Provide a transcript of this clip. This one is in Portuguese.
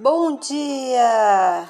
Bom dia!